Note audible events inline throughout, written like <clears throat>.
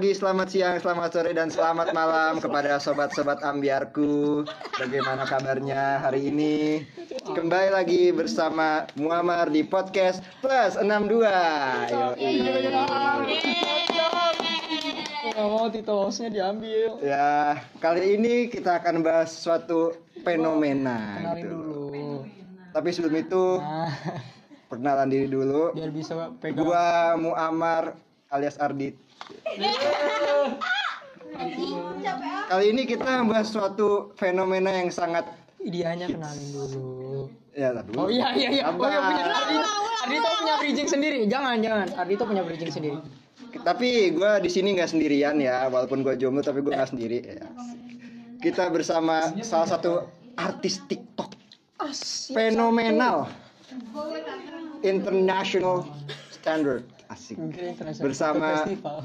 Pagi, selamat siang, selamat sore, dan selamat malam kepada sobat-sobat ambiarku. Bagaimana kabarnya hari ini? Kembali lagi bersama Muammar di podcast Plus 62. Yo, Gak mau titolosnya diambil. Ya, kali ini kita akan bahas suatu fenomena. Kenalin gitu. dulu. Tapi sebelum itu, Nah, perkenalan diri dulu. biar bisa pegang. Gua Muammar alias Ardit. Kali ini kita membahas suatu fenomena yang sangat Ideanya kenalin dulu. ya tadi Oh iya iya iya. Oh iya punya. Ardito. Ardito punya bridging sendiri. Jangan jangan. Ardito punya bridging sendiri. Tapi gue di sini nggak sendirian ya, walaupun gue jomblo tapi gue nggak sendiri. Ya. Kita bersama salah satu artis TikTok fenomenal, international standard, asik. Bersama festival.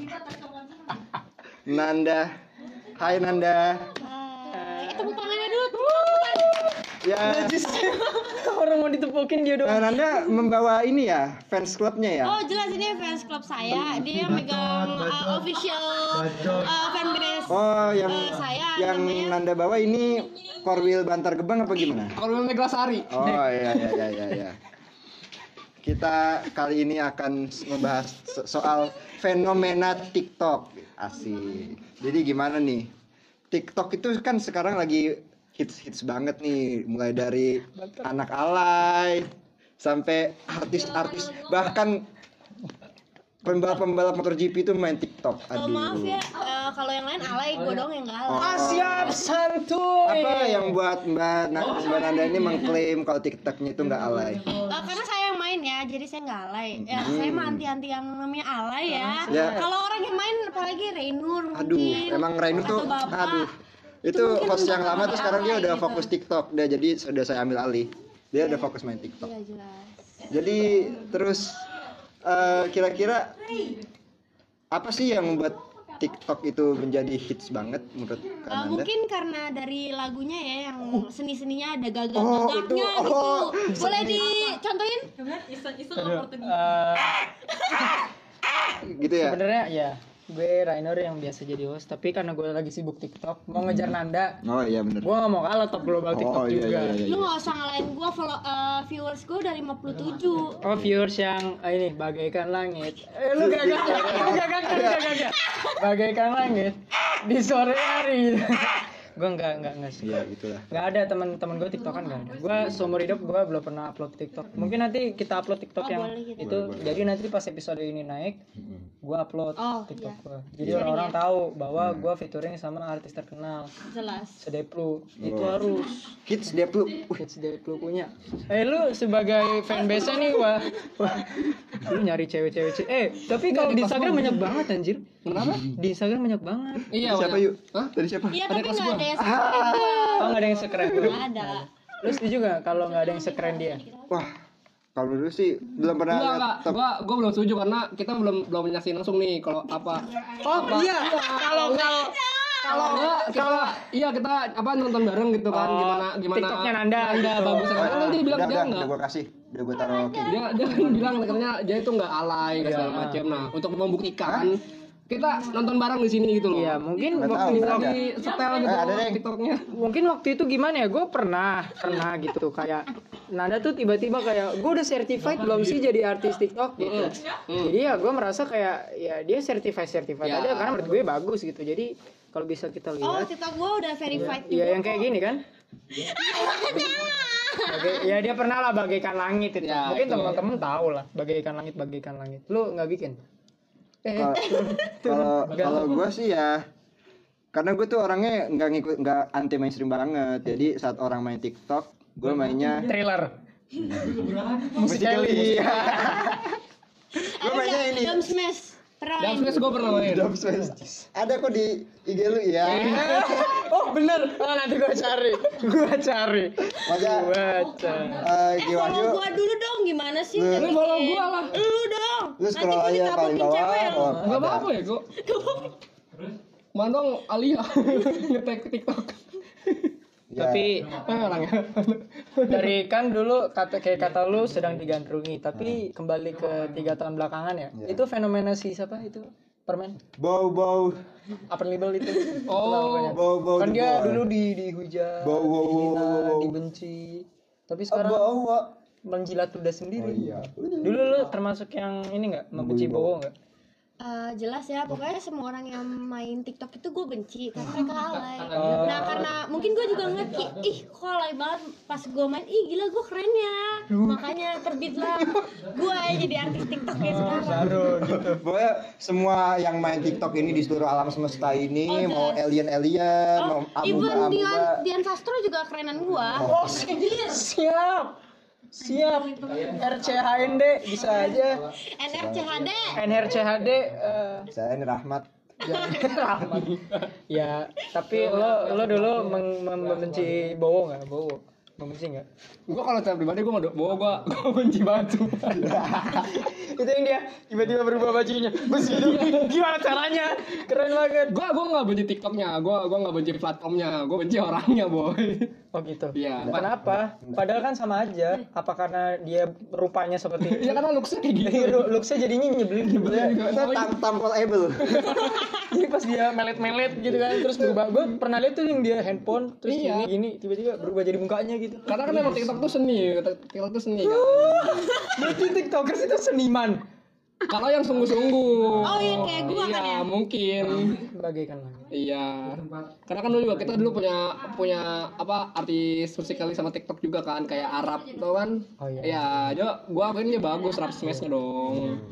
<laughs> Nanda. Hai Nanda. tepuk tangannya dulu Ya. <laughs> Orang mau ditepukin dia nah, dong. Nanda membawa ini ya, fans clubnya ya. oh jelas ini fans club saya dia megang uh, official uh, fanbase Oh, yang Eh, saya yang namanya- Nanda bawa ini Korwil Bantar Gebang apa gimana? Kalau Meglasari. Oh iya iya iya iya. <laughs> iya. Kita kali ini akan membahas so- soal fenomena TikTok. Asik. Jadi gimana nih? TikTok itu kan sekarang lagi hits-hits banget nih, mulai dari anak alay sampai artis-artis bahkan pembalap-pembalap motor GP itu main TikTok. Oh, Aduh. maaf ya eh, kalau yang lain alay gue dong yang nggak alay Ah, siap santuy. Apa yang buat Mbak Mbak Nanda ini mengklaim kalau TikToknya itu nggak alay? Eh, karena saya main ya jadi saya nggak alay ya saya mah anti anti yang namanya alay ya, Ya. kalau orang yang main apalagi Rainur Aduh, mungkin, emang Rainu tuh, Bapak. aduh, itu host yang lama tuh sekarang dia udah gitu. fokus TikTok, dia jadi sudah saya ambil alih, dia udah fokus main TikTok. Iya, jelas Jadi terus eh, kira-kira apa sih yang membuat TikTok itu menjadi hits banget menurut Eh, Kananda? mungkin karena dari lagunya ya yang seni-seninya ada Oh, gagak-gagaknya itu. Oh, gitu. Boleh dicontohin? Eh, Gitu ya? sebenarnya ya gue Rainer yang biasa jadi host tapi karena gue lagi sibuk TikTok mau ngejar Nanda Oh iya bener. gue gak mau kalah top global Oh TikTok iya juga iya iya. Lu iya. gak usah ngalahin gua follow eh, viewers gua udah 57 Oh viewers yang ah, ini bagaikan langit. Eh lu gak gak lu gak gak lu gak gak bagaikan langit di sore hari. Gue nggak nggak nggak sih. Iya gitulah. Nggak ada teman-teman gue tiktokan nggak ada. Gue seumur hidup gue belum pernah upload tiktok. Mungkin nanti kita upload tiktok Oh, yang boleh gitu. itu. Jadi nanti pas episode ini naik, gue upload Oh, tiktok iya. gue. Jadi Sharing orang-orang ya? tahu bahwa gue featuring sama artis terkenal. Jelas Sedeplu itu Oh. harus Hits dia lu. hits Deplu punya. Eh lu sebagai fanbase nih wah, wah lu nyari cewek-cewek ce- eh tapi kalau di Instagram banyak banget anjir. Kenapa? Di Instagram banyak banget. Iya. Siapa yuk? Hah? Dari siapa? Iya tapi gak ada yang Ah. Oh nggak ada yang sekeren gue. Gak ada Lu setuju gak kalau nggak ada yang sekeren dia? Wah, kalau dulu sih belum pernah Enggak, enggak. Gua gua belum setuju karena kita belum belum menyaksikan langsung nih kalau apa. Oh iya, kalau kalau Kalau enggak kita iya kita apa nonton bareng gitu kan Oh, gimana gimana TikToknya Nanda Nanda gitu. bagus kan nanti dia bilang udah, dia enggak udah gue kasih, udah gue taruh oke. dia dia kan bilang katanya dia itu enggak alay segala macam. Nah, untuk membuktikan kita nonton bareng di sini gitu loh. Iya mungkin Nggak waktu tahu. Di setel gitu. Eh, ada. TikToknya. mungkin waktu itu gimana ya? Gue pernah pernah gitu. Kayak Nanda tuh tiba-tiba kayak gue udah certified belum sih jadi artis TikTok? Gitu. Jadi ya gue merasa kayak ya dia certified certified Ya. aja karena menurut gue bagus gitu. Jadi kalau bisa kita Oh lihat tiktok gua udah verified juga Iya yang kayak gini kan? Bagai, ya dia pernah lah bagaikan langit itu. Ya, mungkin teman-teman tahu lah bagaikan langit bagaikan langit. Lu nggak bikin Kalau- <laughs> Kalau kalau gue sih ya karena gue tuh orangnya nggak ngikut nggak anti mainstream banget. Jadi saat orang main TikTok, gue mainnya trailer <laughs> musikali. <laughs> gue mainnya ini. Pernah main gua pernah main. Dom Smash. Ada kok di IG lu ya. oh bener oh, nanti gua cari gua cari Wajah gua cari eh Eh follow gua dulu dong gimana sih Lu- Lu follow gua lah. Lu dong Lu scroll aja paling bawah. ada. apa-apa ya, kok. <laughs> Mantong Alia <laughs> ngetek TikTok. Ya. tapi Eh orangnya. <laughs> dari kan dulu kata kayak kata lu sedang digandrungi tapi kembali ke tiga tahun belakangan ya. Iya. itu fenomena si siapa itu? Permen? Bau bau. Apa label itu. <laughs> Oh, bau bau kan dia dulu di dihujat Bau, bau, bau, dihina, bau, bau. dibenci. Tapi Ah, sekarang bau bau. menjilat ludah sendiri. Oh iya. dulu lu termasuk yang ini nggak? Membenci bowo nggak Eh, jelas ya pokoknya semua orang yang main TikTok itu gue benci karena mereka alay. nah karena mungkin gue juga ngeliat "Ih, ih kok alay banget pas gue main. Ih gila gue keren ya. Makanya terbitlah gue jadi artis TikTok ya sekarang. Baru gitu. Pokoknya semua yang main TikTok ini di seluruh alam semesta ini Oh, mau alien alien, oh mau even amuba Dian amuba. Dian Sastro juga kerenan gue oh siap siap. RCHND bisa aja. NRCHD NRCHD eh, Saya ini Rahmat. <laughs> Rahmat. ya tapi lo lo dulu mem- membenci bowo nggak? Bowo membenci nggak? Gua kalau secara pribadi gua nggak bawa gua gua benci banget <laughs> sumpah. itu yang dia tiba-tiba berubah bajunya. Bus <laughs> gitu. gimana caranya? Keren banget. Gua gua nggak benci TikToknya, gua gua nggak benci platformnya, gua benci orangnya boy. oh gitu. Iya. kenapa? Padahal kan sama aja. Apa karena dia rupanya seperti Iya karena looksnya kayak gitu. <laughs> Looksnya jadinya nyebelin nyebelin Itu tam jadi pas dia melet-melet gitu kan terus berubah gue pernah lihat tuh yang dia handphone terus Iya. gini gini tiba-tiba berubah jadi mukanya gitu Karena kan emang TikTok tuh seni, TikTok tuh seni kan. <laughs> berarti tiktokers itu seniman Kalau yang sungguh-sungguh. Oh, iya, kayak gua kan Iya, ya? mungkin. bagaikan langit Iya. Karena kan dulu juga kita dulu punya punya apa artis musikali sama TikTok juga kan kayak Arab tuh kan. Oh, iya. Iya, dia gua akuin dia bagus rap smashnya dong.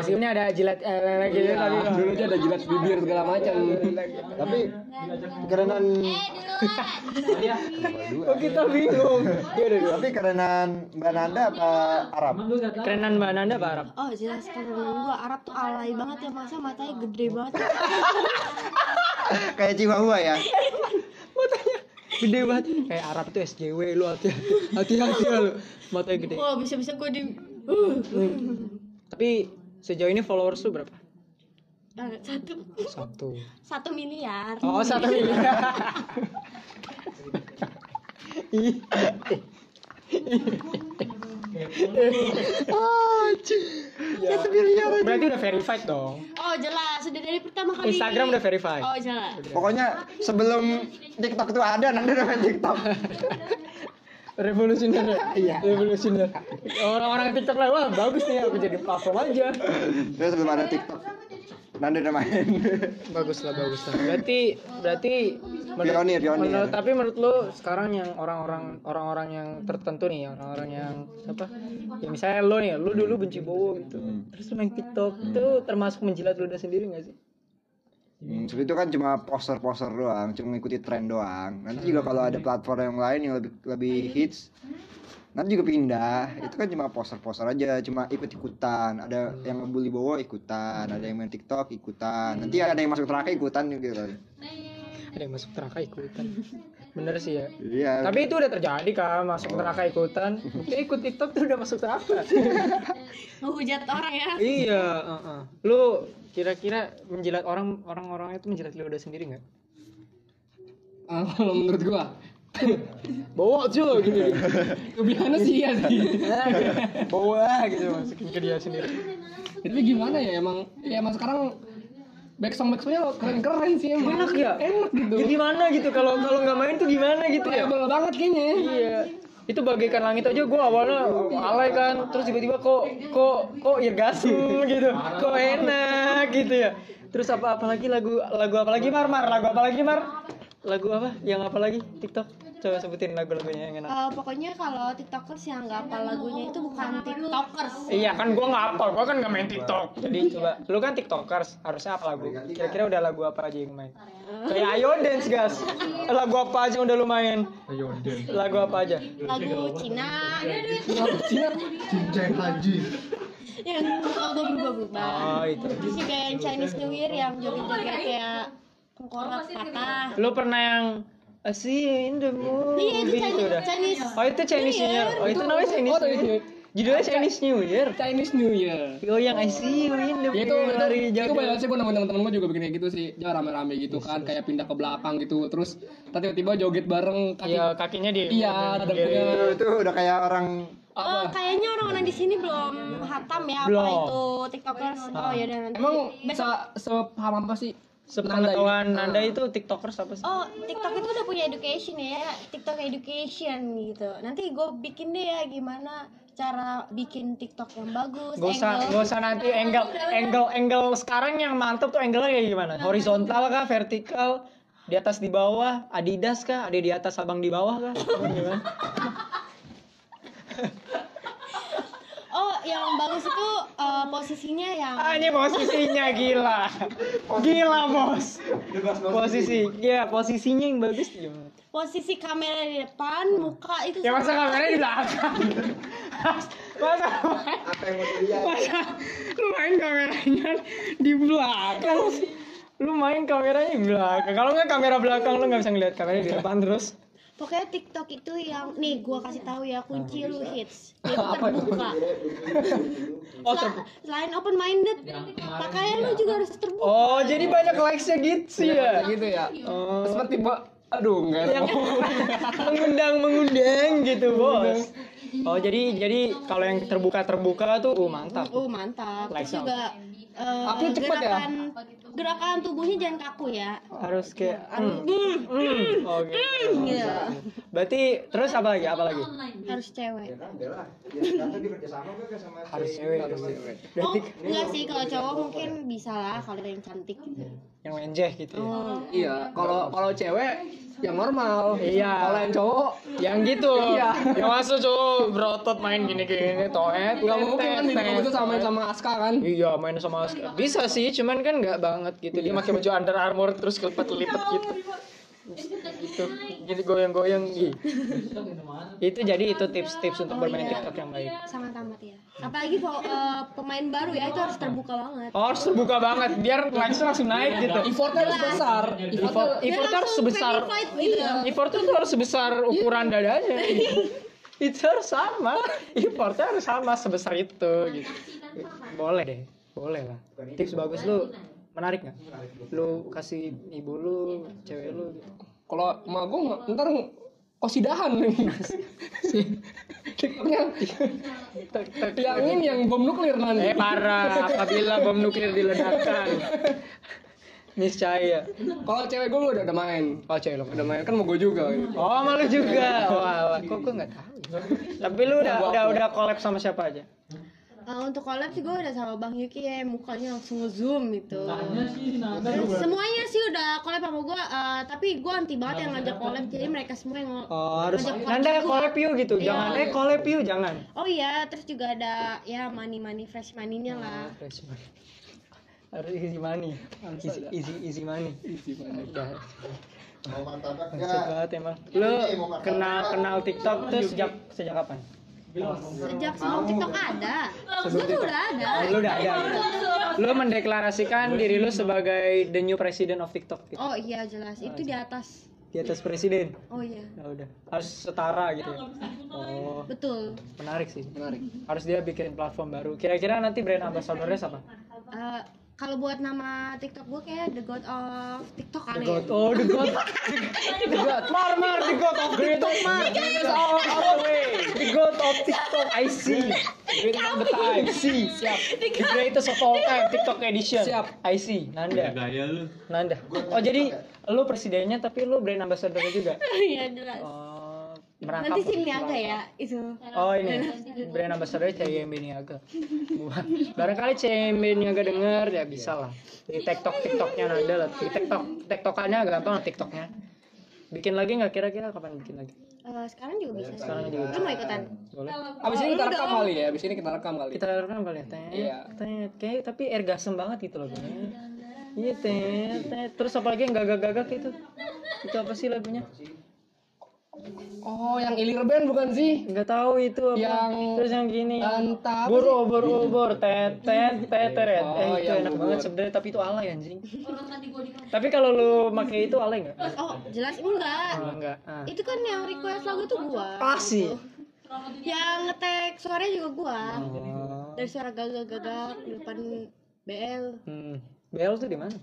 meskipun ada jilat eh, gitu Iya, tapi dulu dia ada jilat bibir segala macam. Tapi kerenan oh kita bingung dua tapi kerenan Mbak Nanda apa Arab? kerenan mbak Nanda apa Arab Oh jelas kerenan gue Arab tuh alay banget ya masa matanya gede banget Kayak Chihuahua ya. matanya gede banget. Kayak Arab tuh SJW lu hati-hati hati-hati ya lu. Matanya gede. Wah bisa-bisa gue di tapi sejauh ini followers lu berapa? Eh, satu. Satu. Satu miliar. Oh satu miliar <laughs> <laughs> <laughs> Ih. Ya. Berarti udah verified dong. Oh jelas sudah dari pertama kali Instagram udah verified. Oh jelas Pokoknya sebelum TikTok itu ada nanti udah main TikTok. Revolusioner. Iya. Revolusioner. Orang-orang TikTok lah, wah bagus nih aku jadi platform aja. Terus sebelum ada TikTok nanti udah main. Bagus lah, bagus lah. Berarti berarti Pionir, pionir. menurut- tapi menurut lo sekarang yang orang-orang orang-orang yang tertentu nih, orang-orang yang apa? Ya misalnya lo nih, lo dulu benci Bowo gitu. Terus lo main TikTok itu termasuk menjilat ludah sendiri gak sih? Hmm, seperti itu kan cuma poster-poster doang, cuma ngikuti tren doang. Nanti juga kalau ada platform yang lain yang lebih lebih hits, nanti juga pindah. Itu kan cuma poster-poster aja, cuma ikut-ikutan. Ada yang ngebully Bowo ikutan, ada yang main TikTok ikutan. Nanti ada yang masuk neraka ikutan gitu. Ada yang masuk neraka ikutan. Bener sih ya. Iya. Tapi itu udah terjadi kan masuk neraka ikutan. Bukti ikut TikTok tuh udah masuk neraka. <laughs> menghujat orang ya iya, heeh. Lu kira-kira menjilat orang orang-orang itu menjilat ludah sendiri nggak? Ah, kalau menurut gua <laughs> Bawa aja gitu. kebiasaannya sih iya sih. <laughs> Bawa gitu masukin ke dia sendiri. Tapi gimana ya emang ya emang sekarang back song back songnya keren-keren sih emang. Enak ya? Enak gitu. Ya gimana gitu kalau kalau nggak main tuh gimana gitu ya? Playable banget kayaknya. Iya. Itu bagaikan langit aja gue awalnya alay kan, terus tiba-tiba kok kok kok irgasm gitu, kok enak gitu ya. Terus apa apalagi lagu lagu apa lagi Mar Mar lagu apa lagi Mar? Lagu apa? Yang apa lagi? TikTok? Coba sebutin lagu-lagunya yang enak. Eh, pokoknya kalau tiktokers yang nggak apa lagunya itu bukan tiktokers Iya kan gua nggak apa, gua kan nggak main TikTok. Jadi coba, lu kan TikTokers, harusnya apa lagu? Kira-kira udah lagu apa aja yang main? Kayak Ayo Dance gas. Lagu apa aja yang udah lu main? Ayo Dance. Lagu apa aja? lagu Cina Cincang haji. yang logo berubah-berubah Oh itu. terus juga yang Chinese New Year yang joget-joget kayak tengkorak patah Lu pernah yang I see you in the movie iya itu Chinese, Oh itu Chinese New Year. Oh itu namanya Chinese Oh, New Year. Judulnya Chinese New Year. Chinese New Year. Oh yang I see you in the Ya itu, hari itu banyak sih gue nemuin temen-temen gue juga bikin kayak gitu sih Dia rame-rame gitu kan, kayak pindah ke belakang gitu Terus tiba-tiba joget bareng kaki Iya kakinya di Iya, itu, udah kayak orang Oh, kayaknya orang-orang di sini belum hatam ya Belum. apa itu TikTokers. Oh ya udah nanti. Emang besok. se sepaham apa sih? Sepengetahuan Nanda Anda ini? itu tiktokers apa sih? Oh, TikTok itu udah punya education ya, TikTok education gitu. Nanti gue bikin deh ya gimana cara bikin TikTok yang bagus. Gak usah, angle. gak usah nanti angle, angle, angle sekarang yang mantep tuh angle kayak gimana? Horizontal kah, vertikal, di atas di bawah, Adidas kah, ada di atas abang di bawah kah? Gimana? <laughs> Yang bagus itu eh, posisinya yang Ah, ini posisinya gila, gila bos. Posisi, ya posisinya yang bagus gimana? posisi kamera di depan, muka itu Ya masa kameranya di belakang? masa Apa yang mau dilihat? masa lu main kameranya di belakang? Lu main kameranya di belakang. Kalau nggak kamera belakang lu nggak bisa ngeliat kameranya di depan terus. Pokoknya TikTok itu yang nih gua kasih tahu ya kunci lu hits. <laughs> Itu terbuka. Oh, Selain open minded, pakaian lu juga harus terbuka. oh jadi banyak likesnya gitu sih ya? gitu ya. Oh. Seperti mbak, aduh enggak. yang <laughs> mengundang mengundang gitu bos. Oh jadi jadi kalau yang terbuka terbuka tuh uh, mantap. Oh mantap. Like Terus juga eh, Upload cepet ya? gerakan gerakan tubuhnya jangan kaku ya. Harus kayak hmm, Hmm, hmm. Oh, gitu. gitu. Berarti terus apa lagi? Apa lagi? Harus cewek. Bella, ya sekarang tuh kerja sama sama Harus si- cewek. harus cewek. Oh, Berarti enggak sih kalau cowok mungkin bisa lah kalau yang cantik gitu. yang menjeh gitu ya. Oh. Iya, kalau kalau cewek yang normal. Iya. Kalau yang cowok Yang gitu. Iya. Yang masuk cowok berotot main gini-gini toet. nggak mungkin kan di tet, itu sama sama Aska kan? Iya main sama Oscar. Bisa sih, cuman kan nggak banget gitu. Dia pakai baju Under Armour terus kelipet-lipet gitu. Gitu. Jadi goyang-goyang gitu. itu jadi itu tips-tips untuk bermain TikTok yang baik. Sangat amat ya. Apalagi kalau eh, pemain baru ya itu harus terbuka banget. Oh, harus terbuka banget biar likes langsung naik gitu. Effortnya harus besar. Effort, Biar effort harus langsung sebesar gitu. effort itu harus sebesar ukuran dadanya. <laughs> itu harus sama. Effortnya harus sama sebesar itu gitu. Boleh deh, boleh lah. Tips bagus lu menarik nggak? Lu kasih ibu lu, cewek lu gitu. Kalau emak gue ntar kosidahan nih. TikToknya yang ini yang bom nuklir nanti. Eh parah, apabila bom nuklir diledakkan. Niscaya. Kalau cewek gue udah ada main. Oh cewek lu. Udah main kan mau gue juga. Oh malu juga. Wah, wah. kok gue nggak tahu. ya? Tapi lu udah udah udah collab sama siapa aja? Eh, untuk collab sih gue udah sama Bang Yuki ya mukanya langsung nge-zoom gitu. Terus semuanya sih udah collab sama gue, eh, tapi gue anti banget yang ngajak collab jadi mereka semua yang Oh harus ngajak Nanda collab yuk gitu. Iya. Jangan eh collab yuk jangan. Oh iya, terus juga ada ya money money fresh money-nya lah. Fresh money. Harus easy money. Easy easy easy money. Easy money. Mau martabak Maksud gak? banget emang. Lu kenal kenal TikTok tuh sejak sejak kapan? Sejak sebelum TikTok ada, sebelum tuh udah ada. Oh, lu udah ada. Lu mendeklarasikan diri lu sebagai the new president of TikTok gitu. Oh iya jelas, itu di atas. Di atas presiden. Oh iya, Ya udah. Harus setara gitu ya. Oh, betul. menarik sih. Menarik. Harus dia bikin platform baru. Kira-kira nanti brand ambassador-nya siapa? Eh, kalau buat nama TikTok gue kayak The God of TikTok The kali God. ya. Oh, <laughs> the God. the God. Mar, Mar, the God of TikTok, Mar. Greatest all, all the way. The God of TikTok, I see. Greatest of the time. See. Siap. The greatest of all time, TikTok edition. Siap. I see. Nanda. Gaya lu. Nanda. Oh, jadi lu presidennya tapi lu brand ambassador juga. Iya jelas. Oh, merangkap. Nanti sih niaga ya itu. Oh ini brand ambassador CIMB Niaga. <laughs> Barangkali CIMB Niaga denger ya bisa lah. Di TikTok TikToknya Nanda lah. Di TikTok TikTokannya gampang lah TikToknya. Bikin lagi nggak kira-kira kapan bikin lagi? Eh, sekarang juga bisa. Sekarang juga Lu mau ikutan? Boleh. Abis ini kita rekam kali ya. Abis ini kita rekam kali. Kita rekam kali ya. Tet, Iya. tet. Kayak tapi ergasem banget gitu loh. Iya tet. Terus apalagi yang gagak-gagak itu? Itu apa sih lagunya? Oh, yang ilir band bukan sih? Nggak tahu itu apa. Yang- Terus yang gini. Entah apa Bur sih? obor obor tet tet tet teret. Oh, eh itu enak bubur. banget sebenarnya tapi itu alay anjing. tapi kalau lu pakai itu alay nggak? Oh jelas enggak. Oh, enggak. Ah. Itu kan yang request lagu tuh gua. Ah, sih. Yang ngetek suaranya juga gua. Oh. Dari suara gagak-gagak di depan BL. Hmm. Bel tuh di mana?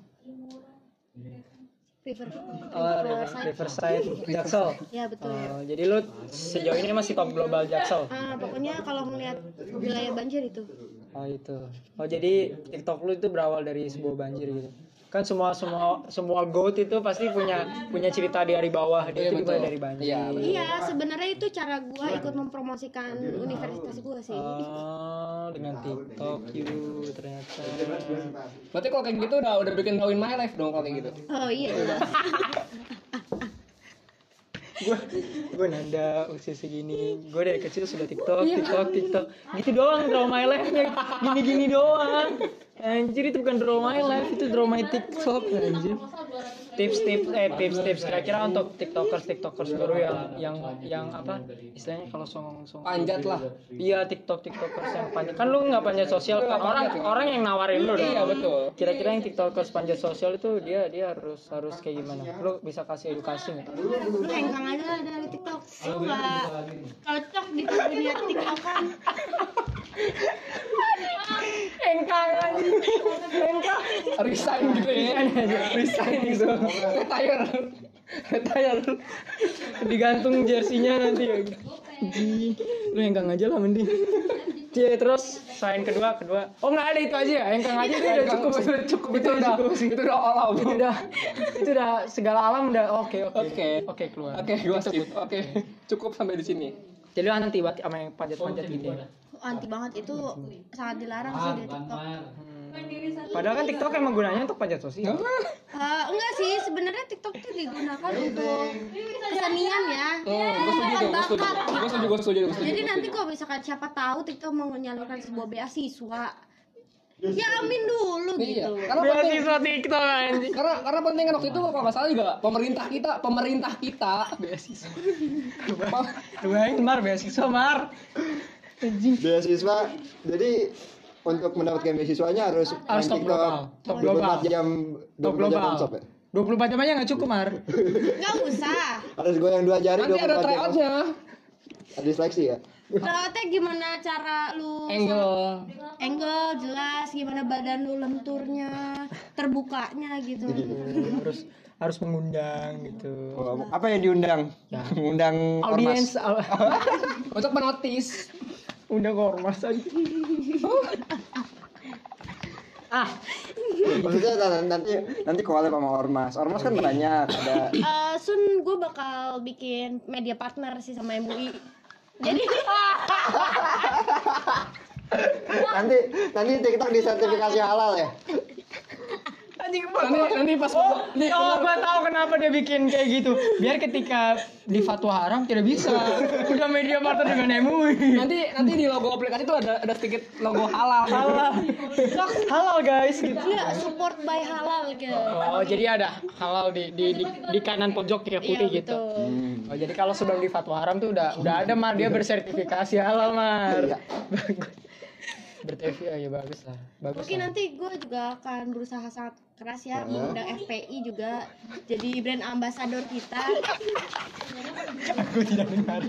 River Oh, Riverside. Riverside Jaksel. Ya betul. Oh, jadi lu sejauh ini masih top global Jaksel. Ah, pokoknya kalau ngeliat wilayah banjir itu. Oh itu. Oh jadi TikTok lu itu berawal dari sebuah banjir gitu. Kan semua semua semua goat itu pasti punya punya cerita dari bawah. Dia Iya, itu dimulai betul. dari banjir. Iya. Iya, sebenarnya itu cara gua ikut mempromosikan universitas gua sih. Oh, dengan TikTok you ternyata. Berarti kalau kayak gitu udah udah bikin tahu in my life dong kalau kayak gitu. Oh iya. <laughs> jelas. gue gue nanda usia segini gue dari kecil sudah tiktok tiktok tiktok gitu doang draw my life nya gini gini doang anjir itu bukan draw my life itu draw my tiktok anjir. Tips tips eh tips tips. Kira-kira untuk tiktokers tiktokers baru yang yang yang apa istilahnya kalau songong songong Panjat lah. iya tiktok tiktokers yang panjat. Kan lu nggak panjat sosial kan orang orang yang nawarin lu dong. Iya betul. kira-kira yang tiktokers panjat sosial itu dia dia harus harus kayak gimana? Lu bisa kasih edukasi nggak? Lu hengkang aja lah dari TikTok. Nggak cocok di dunia TikTokan. <laughs> engkang engkang Resign gitu ya. resign gitu Retire. Retire. digantung jersinya nanti ya lu engkang aja lah mending Iya terus sign kedua kedua oh nggak ada itu aja ya engkang aja itu udah cukup Udah cukup itu udah cukup sih. itu udah all out. itu udah itu udah segala alam udah oke oke Oke. oke keluar Oke, gua skip. Oke, cukup sampai di sini. Jadi lu anti banget sama yang panjat-panjat gitu ya Anti banget itu sangat dilarang sih di TikTok. padahal kan TikTok emang gunanya untuk panjat sosial <laughs> Eh, enggak sih, sebenarnya TikTok tuh digunakan untuk kesenian ya. Oh, gue setuju, gue setuju, bakat. gue setuju, gue setuju, gue setuju. Jadi nanti kalau misalkan siapa tahu TikTok mau menyalurkan sebuah beasiswa, ya amin dulu Iya, gitu. karena penting, TikTok anjing. Karena karena penting kan waktu itu kalau nggak salah juga pemerintah kita, pemerintah kita. Beasiswa. Lu bayangin mar beasiswa mar. Anjing. Beasiswa jadi untuk mendapatkan beasiswanya harus Harus top global. Top 24 global. jam top 24 jam global. non-stop ya 24 jam aja nggak cukup mar. Nggak usah. harus goyang dua jari nanti ada 24 jam. tryoutnya, ada disleksi ya Ternyata gimana cara lu angle, angle jelas, gimana badan lu lenturnya, terbukanya gitu. harus harus mengundang gitu Oh, apa yang diundang Ya. mengundang audiens <laughs> untuk menotis. undang ormas aja ah maksudnya nanti- nanti nanti collab sama ormas ormas kan banyak ada Eh, Sun gue bakal bikin media partner sih sama MUI. Jadi <laughs> <laughs> nanti nanti TikTok disertifikasi halal ya anjing Nanti nanti pas Oh, oh, gua tahu kenapa dia bikin kayak gitu. Biar ketika di fatwa haram tidak bisa. Udah media partner dengan MUI. nanti nanti di logo aplikasi itu ada ada sedikit logo halal. Halal. Halal guys gitu. Enggak support by halal gitu. Oh, jadi ada halal di di di, di kanan pojok kayak putih Iya, gitu. betul. Oh, jadi kalau sebelum di fatwa haram tuh udah udah ada mar dia bersertifikasi halal mar. Bertevi ya bagus lah. Bagus. Mungkin lah. nanti gue juga akan berusaha sangat keras ya mengundang FPI juga jadi brand ambassador kita. Aku tidak dengar.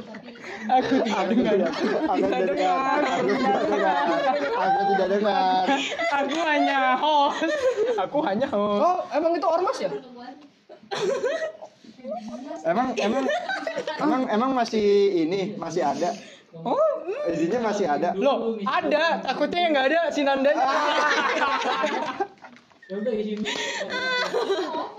Aku tidak dengar. aku tidak dengar aku tidak dengar aku tidak dengar Aku hanya host. Aku hanya host. Oh, emang itu ormas ya? emang emang emang emang masih ini masih ada Oh, izinnya masih ada loh, ada. Takutnya yang nggak ada si Nandanya. <laughs>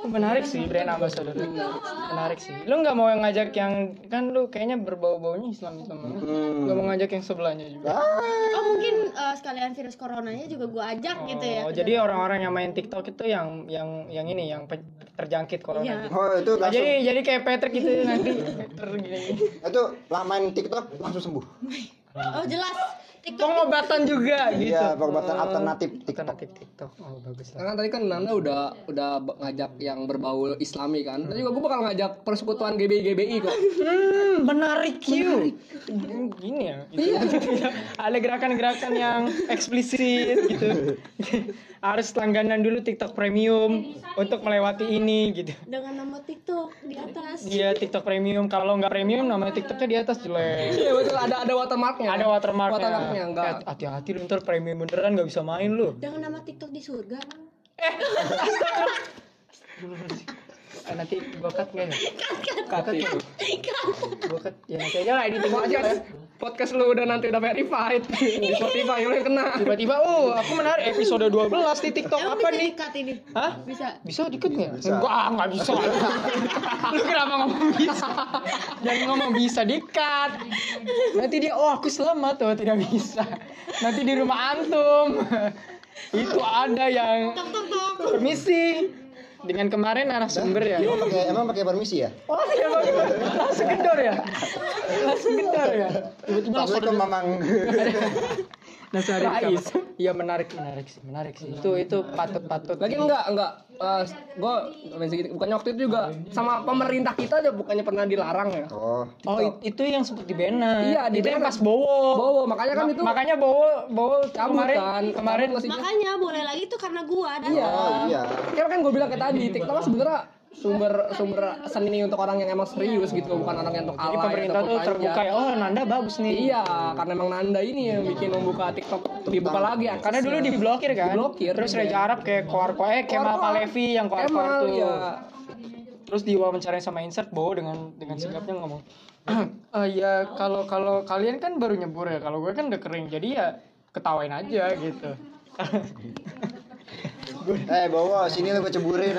Menarik sih brand ambassador. Menarik sih. Lu nggak mau yang ngajak yang kan lu kayaknya berbau-baunya Islam Islam. Hmm. Gak mau ngajak yang sebelahnya juga. Ah, Oh mungkin eh, sekalian virus coronanya juga gue ajak gitu ya. Oh, jadi orang-orang yang main TikTok itu yang yang yang ini yang pe- terjangkit corona. Iya. gitu. oh itu Oh, langsung jadi jadi kayak Patrick gitu nanti Peter <laughs> gini. itu lah main TikTok langsung sembuh Oh jelas. TikTok Pengobatan juga gitu. Iya, pengobatan Oh, alternatif TikTok. Alternatif TikTok. Oh, bagus lah. Karena tadi kan Nanda udah udah ngajak yang berbau Islami kan. Tadi juga gue bakal ngajak persekutuan GBI GBI kok. Hmm, menarik you. Gini ya. Gitu. <laughs> Ada gerakan-gerakan yang eksplisit gitu. <laughs> Harus langganan dulu TikTok Premium untuk melewati ini gitu. dengan nama TikTok di atas. Dia TikTok Premium kalau nggak Premium nama TikToknya di atas jelek. Iya betul ada ada watermarknya. Ada watermarknya. Watermarknya enggak. Eh, Hati-hati lu ntar premium beneran nggak bisa main lu. Dengan nama TikTok di surga. Eh, <laughs> <laughs> nanti gua cut nggak ya cut cut ya gua cut ya nanti aja lah editing aja lah Podcast lu udah nanti udah verified <laughs> di Spotify lu yang kena. tiba-tiba oh aku menarik episode 12 di TikTok Emang apa bisa nih dikat ini? Hah? Bisa. Bisa dikit nggak? Bisa. Enggak, ah, nggak bisa. <laughs> Lu kenapa ngomong bisa? Jangan ngomong bisa dikat. Nanti dia, oh aku selamat tuh tidak bisa. Nanti di rumah antum itu ada yang Tok tok tok. permisi dengan kemarin narasumber ya. Emang pakai emang pakai permisi ya? Oh iya bagus. langsung gedor ya, langsung gedor ya. Tiba-tiba langsung Mamang. <laughs> ada Rais. Iya menarik menarik sih menarik sih. Itu itu patut patut. Lagi enggak, enggak. Eh, gue bukannya waktu itu juga sama pemerintah kita aja bukannya pernah dilarang ya. Oh, Oh it- itu yang sempat di Bena. Iya, di itu yang Bena. pas Bowo. Bowo, makanya kan Ma- itu Makanya Bowo Bowo cabut kemarin kan. kemarin Makanya boleh lagi tuh karena gua dan Iya. oh iya. Kan kan gue bilang kayak tadi, TikTok kan sebenarnya sumber sumber seni untuk orang yang emang serius gitu, bukan orang yang untuk jadi alay pemerintah ataupun tuh terbuka ya. Oh Nanda bagus nih. Iya, karena emang Nanda ini yang bikin membuka TikTok dibuka lagi aksesnya. Karena dulu diblokir kan. Diblokir, Terus iya. Reza Arab kayak Koar eh Kemal. Palevi yang Koar Kemal, tuh. iya. Terus diwawancara sama Insert Bowo dengan dengan sigapnya ngomong. Eh <clears throat> ya kalau kalau kalian kan baru nyebur ya. Kalau gue kan udah kering. Jadi ya ketawain aja gitu. <laughs> Eh, bawa sini lu gue ceburin.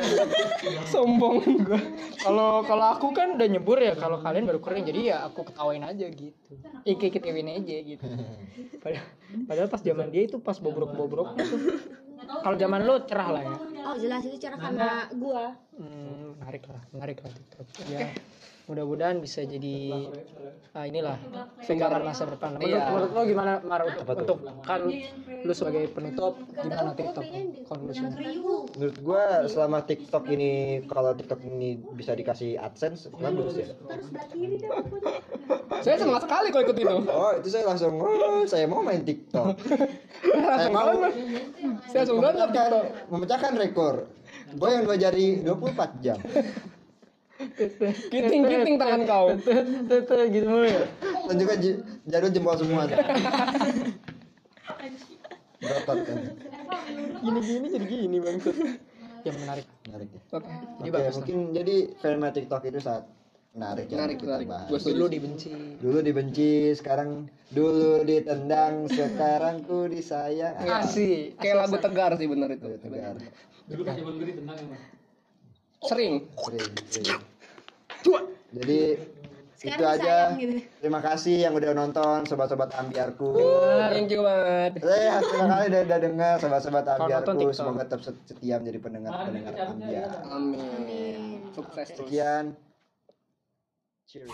sombong gue kalau kalau aku kan udah nyebur ya kalau kalian baru kering jadi ya aku ketawain aja gitu. Ikut ikut Ewin aja gitu. Padahal, padahal pas zaman dia itu pas bobrok bobrok tuh. Kalau zaman lo cerah lah ya. Oh jelas itu cara karena gua. Hmm, menarik lah menarik lah TikTok ya mudah-mudahan bisa jadi ah, inilah pegangan masa depan menurut, Iya. menurut lo gimana Mar untuk, untuk kan lu sebagai penutup gimana TikTok konklusinya Menurut gua selama TikTok ini kalau TikTok ini bisa dikasih AdSense bagus ya. Saya senang sekali kalau ikut itu. Oh, itu saya langsung oh, saya mau main TikTok. <laughs> saya mau Saya langsung download TikTok. memecahkan rekor. Gue yang dua jari 24 jam. Kiting-kiting tangan kau. tuh gitu mulu ya Dan juga jadul jempol semua. Berotot kan. gini-gini jadi gini bangsa yang menarik Menarik ya. Oke. Oke, bagus mungkin jadi fenomena TikTok itu sangat menarik ya. Menarik, bahas. Gua dulu dibenci Dulu dibenci, sekarang dulu ditendang, sekarang ku disayang. asik Kayak lagu tegar sih bener itu. Ayo, tegar. Sering. Sering, sering. Jadi Sekarang itu aja. gitu. Terima kasih yang udah nonton sobat-sobat ambiarku. Thank you banget. Saya terima kasih udah, udah dengar sobat-sobat ambiarku. Semoga tetap set- setia menjadi pendengar-pendengar ambiar. Amin. Sukses terus. Sekian. Cheers.